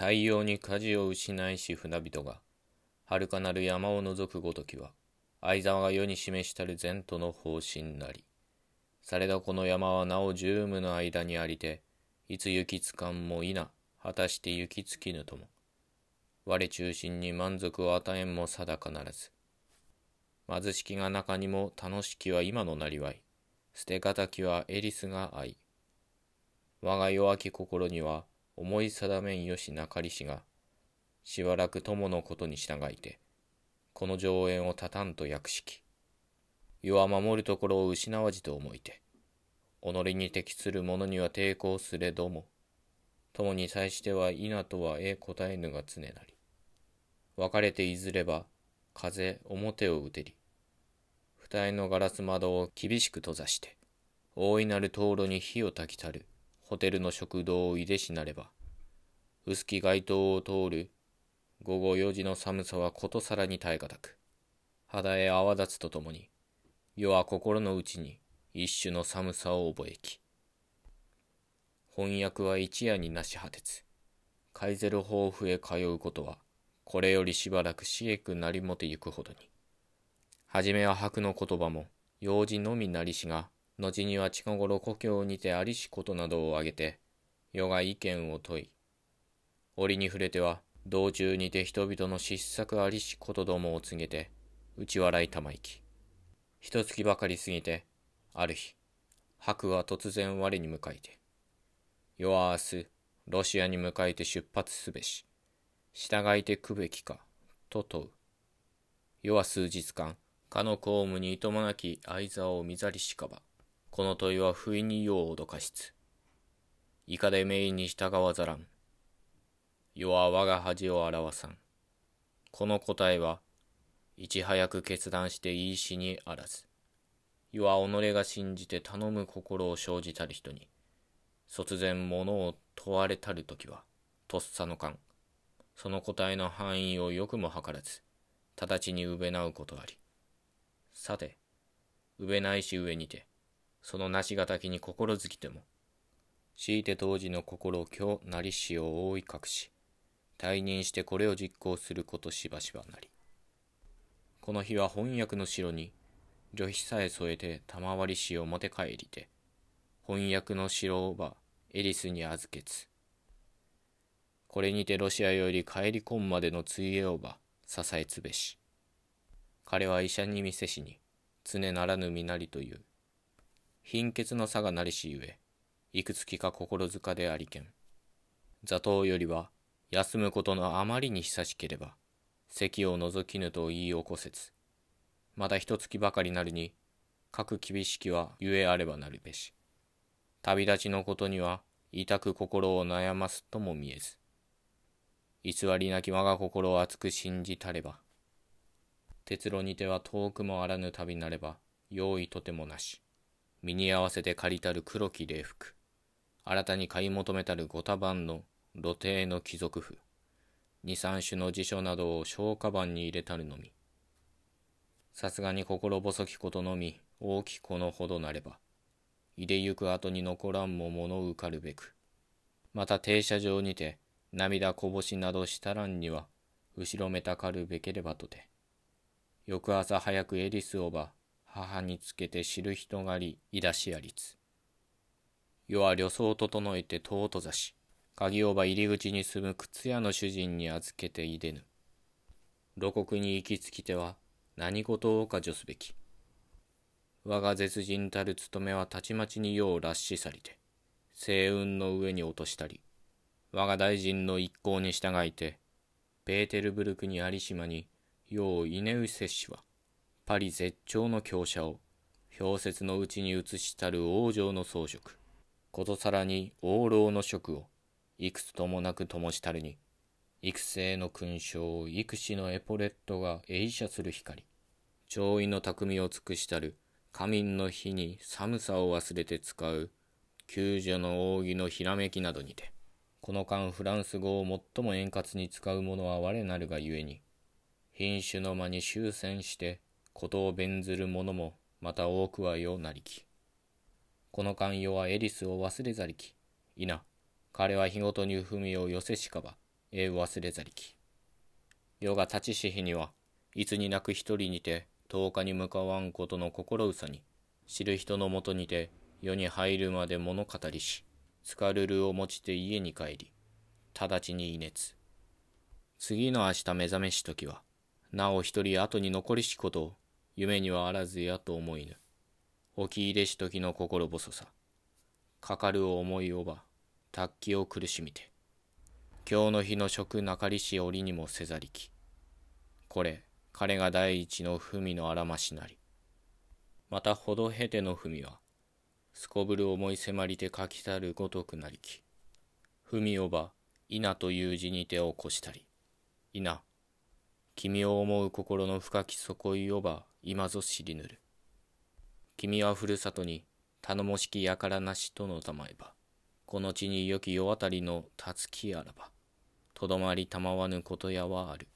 太陽に舵を失いし船人が、遥かなる山を除くごときは、相沢が世に示したる前途の方針なり。されどこの山はなお十無の間にありて、いつ行きつかんもいな、果たして行きつきぬとも。我中心に満足を与えんも定かならず。貧しきが中にも楽しきは今のなりわい。捨てがたきはエリスが愛。我が弱き心には思い定めんよしなかりしが、しばらく友のことに従いて、この上演をたたんと訳しき。世は守るところを失わじと思いて、己に適する者には抵抗すれども、友に際しては稲とはえ答えぬが常なり。別れていずれば、風表を打てり。二重のガラス窓を厳しく閉ざして、大いなる灯炉に火を焚きたる、ホテルの食堂をいでしなれば、薄き街灯を通る午後四時の寒さはことさらに耐え難く、肌へ泡立つとともに、世は心の内に一種の寒さを覚えき。翻訳は一夜になし果てつ。カイゼルホーフへ通うことは、これよりしばらくしえくなりもてゆくほどに。はじめは白の言葉も、用事のみなりしが、後には近頃故郷にてありしことなどを挙げて、世が意見を問い、折に触れては、道中にて人々の失策ありしことどもを告げて、内笑いたまいき。一月ばかり過ぎて、ある日、白は突然我に向かいて、世は明日、ロシアに向かいて出発すべし、従いてくべきか、と問う。世は数日間、かの公務にいともなき相沢を見ざりしかば、この問いは不意に世を脅かしつ。いかで名医に従わざらん。世は我が恥を表さん。この答えは、いち早く決断していいしにあらず。世は己が信じて頼む心を生じたる人に、突然物を問われたるときは、とっさの勘。その答えの範囲をよくも計らず、直ちにうべなうことあり。さて、うべないし上にて、そのなしがたきに心づきても、強いて当時の心を今日なりしを覆い隠し、退任してこれを実行することしばしばなり。この日は翻訳の城に旅費さえ添えて賜りしを持て帰りて、翻訳の城をばエリスに預けつ。これにてロシアより帰り込むまでの追えをば支えつべし。彼は医者に見せしに、常ならぬ身なりという。貧血の差がなりしゆえ、いくつきか心塚でありけん。座頭よりは、休むことのあまりに久しければ、席を除きぬと言い起こせず。まだ一月ばかりなるに、各厳しきはゆえあればなるべし。旅立ちのことには、痛く心を悩ますとも見えず。偽りなき我が心を熱く信じたれば。鉄路にては遠くもあらぬ旅なれば、用意とてもなし。身に合わせて借りたる黒き礼服。新たに買い求めたるご多番の露呈の貴族譜。二三種の辞書などを消化版に入れたるのみ。さすがに心細きことのみ大きこのほどなれば、いでゆく後に残らんも物浮かるべく。また停車場にて涙こぼしなどしたらんには、後ろめたかるべければとて。翌朝早くエリスをば母につけて知る人がりいだしやりつ。世は旅装を整えて戸を閉ざし、鍵をば入り口に住む靴屋の主人に預けていでぬ。露国に行きつきては、何事をか助すべき。我が絶人たる務めはたちまちに世を辣し去りて、星雲の上に落としたり、我が大臣の一行に従いて、ペーテルブルクに有島に世を稲う摂氏は、パリ絶頂の強者を、氷雪のうちに移したる王城の装飾、ことさらに王老の職を、いくつともなく灯したるに、育成の勲章、幾子のエポレットが映写する光。上位の匠を尽くしたる仮眠の日に寒さを忘れて使う救助の扇のひらめきなどにて、この間フランス語を最も円滑に使う者は我なるがゆえに、品種の間に終戦して、ことを弁ずる者もまた多くはよなりき。この間世はエリスを忘れざりき。いな、彼は日ごとに踏みを寄せしかば、え忘れざりき。世が立ちし日には、いつになく一人にて、十日に向かわんことの心うさに、知る人のもとにて、世に入るまで物語りし、つかるるを持ちて家に帰り、直ちに居熱。次の明日目覚めし時は、なお一人後に残りしことを、夢にはあらずやと思いぬ。起き入れし時の心細さ。かかる思いをば、卓起を苦しみて。今日の日の食なかりし折にもせざりき。これ、彼が第一の文のあらましなり。またほどへての文は、すこぶる思い迫りて書き去るごとくなりき。文をば、稲という字に手をこしたり。稲、君を思う心の深き底いをば、今ぞ知りぬる。君はふるさとに、頼もしきやからなしとのたまえば、この地に良き世渡りのたつきあらば、とどまりたまわぬことやはある。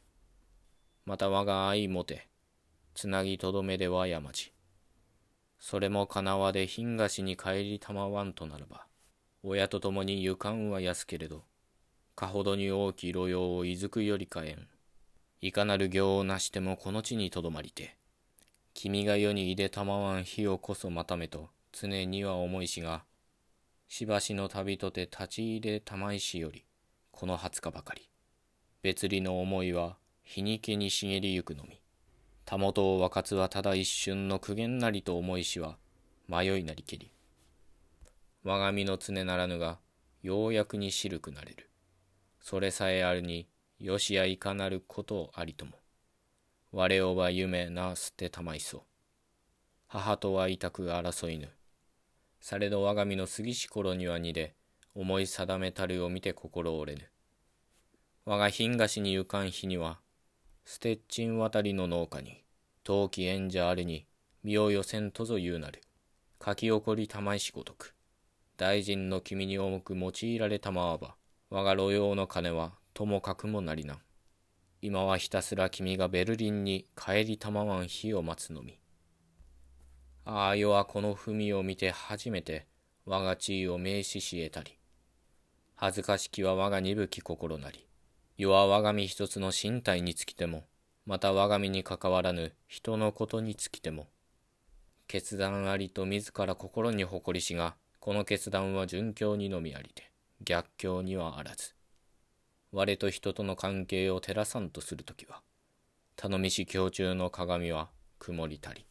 また我が愛もて、つなぎとどめでは山地。それもかなわで品菓子に帰りたまわんとならば、親と共にゆかんは安けれど、かほどに大きい路用をいずくよりかえん。いかなる行をなしてもこの地にとどまりて、君が世にいでたまわん日をこそまためと常には思いしが、しばしの旅とて立ち入れたまいしより、この20日ばかり。別離の思いは日にけに茂りゆくのみ。たもとを分かつはただ一瞬の苦言なりと思いしは迷いなりけり。我が身の常ならぬが、ようやくに白くなれる。それさえあるに、よしやいかなることありとも。我をは夢なすてたまいそ。母とは痛く争いぬ。されど我が身の過ぎし頃にはにで、思い定めたるを見て心折れぬ。我が品菓子にゆかん日には、ステッチン渡りの農家に、陶器縁者あれに、身を寄せんとぞ言うなる。書き起こりたまいしごとく。大臣の君に重く用いられたまわば、我が路用の金はともかくもなりなん。今はひたすら君がベルリンに帰りたまわん日を待つのみ。ああ、世はこの文を見て初めて我が地位を名詞し得たり。恥ずかしきは我が鈍き心なり。世は我が身一つの身体につきても、また我が身に関わらぬ人のことにつきても、決断ありと自ら心に誇りしが、この決断は順境にのみありて、逆境にはあらず。我と人との関係を照らさんとするときは、頼みし胸中の鏡は曇りたり。